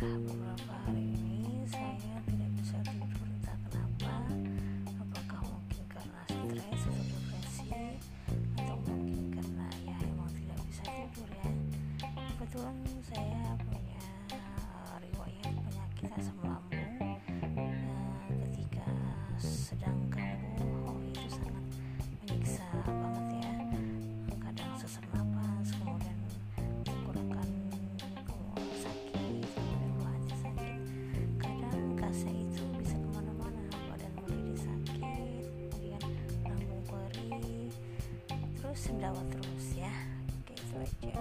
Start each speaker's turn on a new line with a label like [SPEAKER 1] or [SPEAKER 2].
[SPEAKER 1] beberapa hari ini saya tidak bisa tidur. Entah kenapa. Apakah mungkin karena stres atau depresi? Atau mungkin karena ya emang tidak bisa tidur ya. Kebetulan sendawa terus ya. Oke itu aja